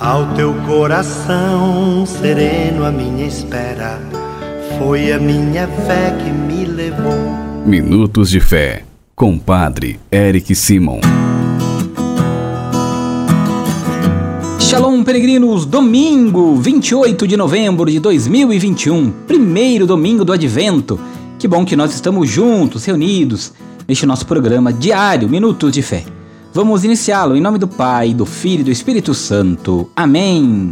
Ao teu coração sereno, a minha espera foi a minha fé que me levou. Minutos de Fé, com Padre Eric Simon. Shalom, peregrinos! Domingo, 28 de novembro de 2021, primeiro domingo do Advento. Que bom que nós estamos juntos, reunidos, neste nosso programa diário Minutos de Fé. Vamos iniciá-lo em nome do Pai, do Filho e do Espírito Santo. Amém.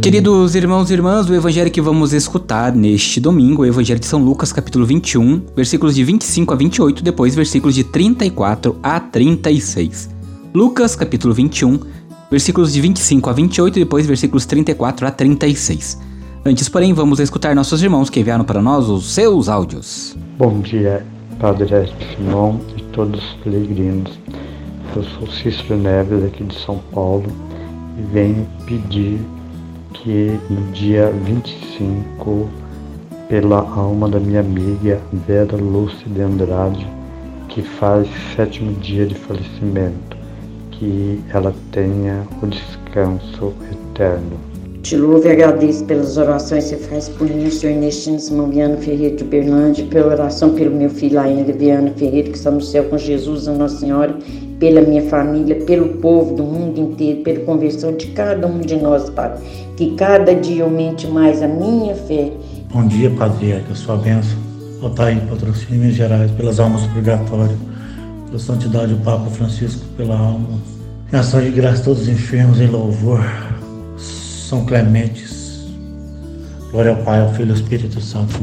Queridos irmãos e irmãs, o evangelho que vamos escutar neste domingo é o evangelho de São Lucas, capítulo 21, versículos de 25 a 28, depois versículos de 34 a 36. Lucas, capítulo 21, versículos de 25 a 28, depois versículos 34 a 36. Antes, porém, vamos escutar nossos irmãos que enviaram para nós os seus áudios. Bom dia, Padre Simão e todos os peregrinos. Eu sou Cícero Neves, aqui de São Paulo, e venho pedir que no dia 25, pela alma da minha amiga Vera Lúcia de Andrade, que faz sétimo dia de falecimento, que ela tenha o descanso eterno. Te louvo e agradeço pelas orações que você faz por mim, Senhor Ernestino Simão Viana Ferreira de Uberlândia, pela oração pelo meu filho ainda Viana Ferreira, que está no céu com Jesus, a Nossa Senhora, pela minha família, pelo povo do mundo inteiro, pela conversão de cada um de nós, Pai. Que cada dia aumente mais a minha fé. Bom dia, Padre, que a sua bênção, ó Pai, patrocínio em Minas Gerais, pelas almas do purgatório, pela santidade do Papa Francisco, pela alma, em ação de graça todos os enfermos, em louvor são clementes. Glória ao Pai, ao Filho e ao Espírito Santo.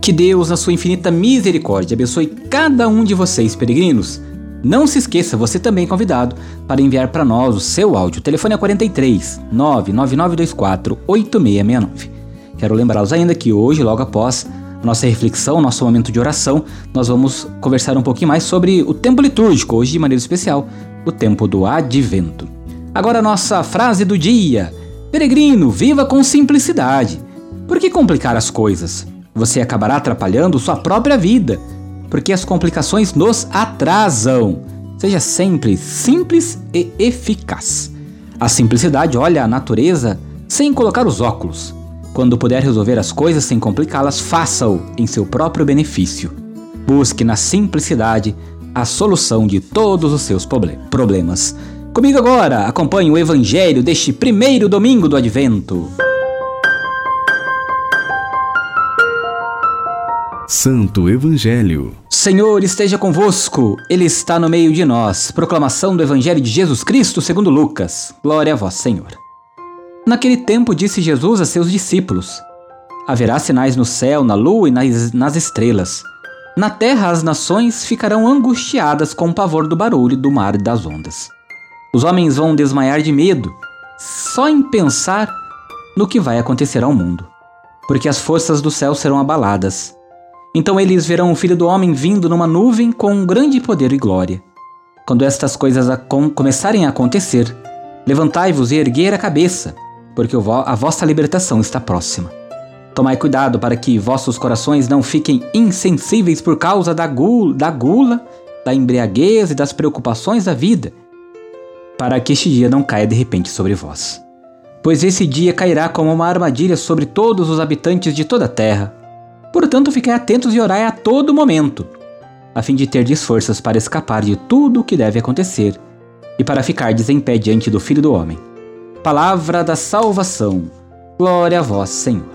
Que Deus, na sua infinita misericórdia, abençoe cada um de vocês, peregrinos. Não se esqueça, você também é convidado para enviar para nós o seu áudio. O telefone é 43 99924 8669. Quero lembrá-los ainda que hoje, logo após a nossa reflexão, nosso momento de oração, nós vamos conversar um pouquinho mais sobre o tempo litúrgico, hoje de maneira especial, o tempo do advento. Agora a nossa frase do dia. Peregrino, viva com simplicidade. Por que complicar as coisas? Você acabará atrapalhando sua própria vida, porque as complicações nos atrasam. Seja sempre simples e eficaz. A simplicidade olha a natureza sem colocar os óculos. Quando puder resolver as coisas sem complicá-las, faça-o em seu próprio benefício. Busque na simplicidade a solução de todos os seus problemas. Comigo agora, acompanhe o Evangelho deste primeiro domingo do Advento. Santo Evangelho. Senhor esteja convosco, Ele está no meio de nós. Proclamação do Evangelho de Jesus Cristo segundo Lucas. Glória a vós, Senhor. Naquele tempo disse Jesus a seus discípulos: Haverá sinais no céu, na lua e nas, nas estrelas. Na terra as nações ficarão angustiadas com o pavor do barulho do mar e das ondas. Os homens vão desmaiar de medo só em pensar no que vai acontecer ao mundo, porque as forças do céu serão abaladas. Então eles verão o Filho do Homem vindo numa nuvem com um grande poder e glória. Quando estas coisas começarem a acontecer, levantai-vos e erguei a cabeça, porque a vossa libertação está próxima. Tomai cuidado para que vossos corações não fiquem insensíveis por causa da da, gula, da embriaguez e das preocupações da vida para que este dia não caia de repente sobre vós. Pois esse dia cairá como uma armadilha sobre todos os habitantes de toda a terra. Portanto, fiquem atentos e orai a todo momento, a fim de terdes forças para escapar de tudo o que deve acontecer e para ficardes em pé diante do Filho do Homem. Palavra da salvação. Glória a vós, Senhor.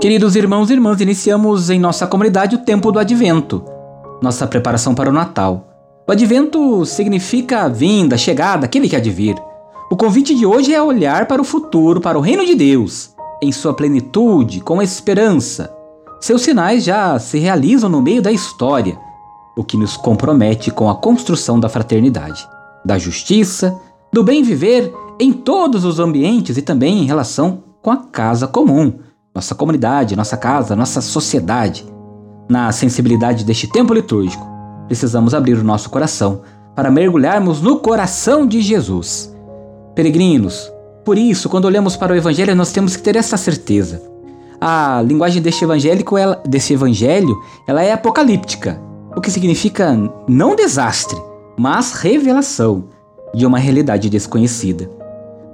Queridos irmãos e irmãs, iniciamos em nossa comunidade o tempo do advento nossa preparação para o Natal. O advento significa a vinda, a chegada, aquele que há de vir. O convite de hoje é olhar para o futuro, para o reino de Deus, em sua plenitude, com esperança. Seus sinais já se realizam no meio da história, o que nos compromete com a construção da fraternidade, da justiça, do bem viver em todos os ambientes e também em relação com a casa comum, nossa comunidade, nossa casa, nossa sociedade na sensibilidade deste tempo litúrgico, precisamos abrir o nosso coração para mergulharmos no coração de Jesus. Peregrinos, por isso, quando olhamos para o Evangelho, nós temos que ter essa certeza. A linguagem deste evangélico, ela, desse evangelho, ela é apocalíptica, o que significa não desastre, mas revelação de uma realidade desconhecida.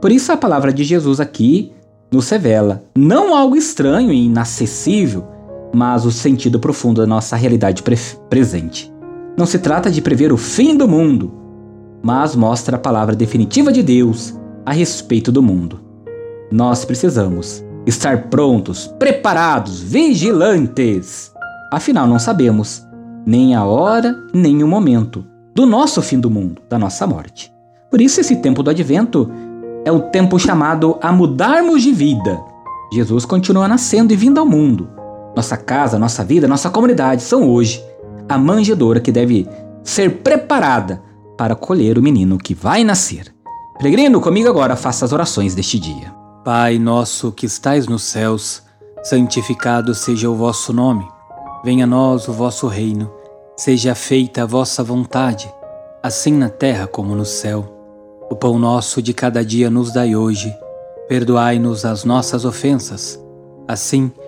Por isso a palavra de Jesus aqui nos revela não algo estranho e inacessível, mas o sentido profundo da nossa realidade pre presente. Não se trata de prever o fim do mundo, mas mostra a palavra definitiva de Deus a respeito do mundo. Nós precisamos estar prontos, preparados, vigilantes. Afinal, não sabemos nem a hora, nem o momento do nosso fim do mundo, da nossa morte. Por isso, esse tempo do advento é o tempo chamado a mudarmos de vida. Jesus continua nascendo e vindo ao mundo. Nossa casa, nossa vida, nossa comunidade são hoje a manjedoura que deve ser preparada para colher o menino que vai nascer. Peregrino, comigo agora faça as orações deste dia. Pai nosso que estais nos céus, santificado seja o vosso nome. Venha a nós o vosso reino. Seja feita a vossa vontade, assim na terra como no céu. O pão nosso de cada dia nos dai hoje. Perdoai-nos as nossas ofensas, assim como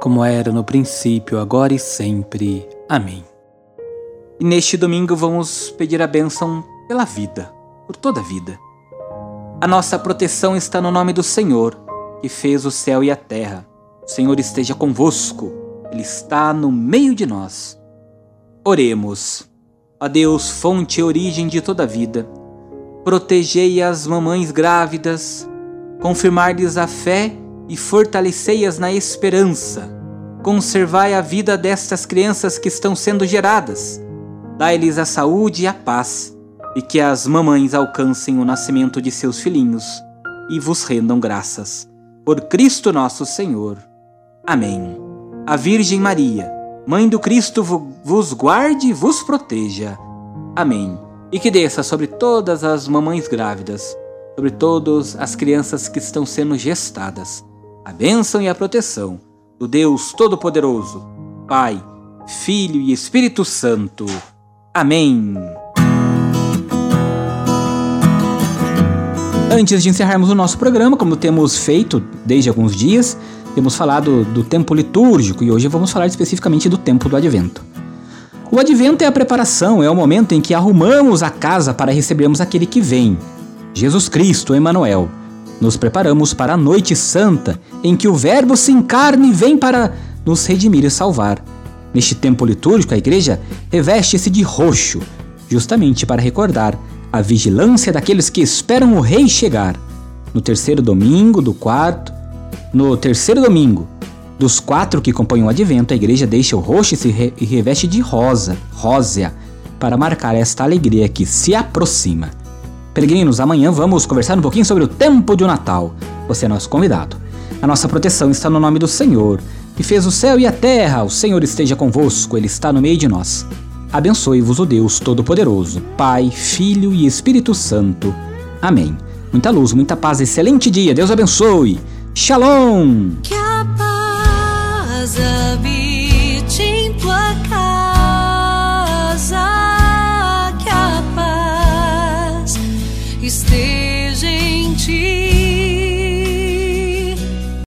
como era no princípio, agora e sempre. Amém. E neste domingo vamos pedir a bênção pela vida, por toda a vida. A nossa proteção está no nome do Senhor, que fez o céu e a terra. O Senhor esteja convosco, Ele está no meio de nós. Oremos. A Deus, fonte e origem de toda a vida, protegei as mamães grávidas, confirmar-lhes a fé e fortalecei-as na esperança. Conservai a vida destas crianças que estão sendo geradas. Dai-lhes a saúde e a paz e que as mamães alcancem o nascimento de seus filhinhos e vos rendam graças. Por Cristo nosso Senhor. Amém. A Virgem Maria, Mãe do Cristo, vos guarde e vos proteja. Amém. E que desça sobre todas as mamães grávidas, sobre todas as crianças que estão sendo gestadas, a bênção e a proteção do Deus Todo-Poderoso, Pai, Filho e Espírito Santo. Amém. Antes de encerrarmos o nosso programa, como temos feito desde alguns dias, temos falado do tempo litúrgico e hoje vamos falar especificamente do tempo do advento. O advento é a preparação, é o momento em que arrumamos a casa para recebermos aquele que vem, Jesus Cristo, Emmanuel. Nos preparamos para a noite santa, em que o Verbo se encarna e vem para nos redimir e salvar. Neste tempo litúrgico, a igreja reveste-se de roxo, justamente para recordar a vigilância daqueles que esperam o rei chegar. No terceiro domingo do quarto, no terceiro domingo dos quatro que compõem o advento, a igreja deixa o roxo e se re e reveste de rosa, rósea, para marcar esta alegria que se aproxima. Peregrinos, amanhã vamos conversar um pouquinho sobre o tempo de Natal. Você é nosso convidado. A nossa proteção está no nome do Senhor, que fez o céu e a terra. O Senhor esteja convosco, Ele está no meio de nós. Abençoe-vos o Deus Todo-Poderoso, Pai, Filho e Espírito Santo. Amém. Muita luz, muita paz, excelente dia. Deus abençoe. Shalom. Esteja.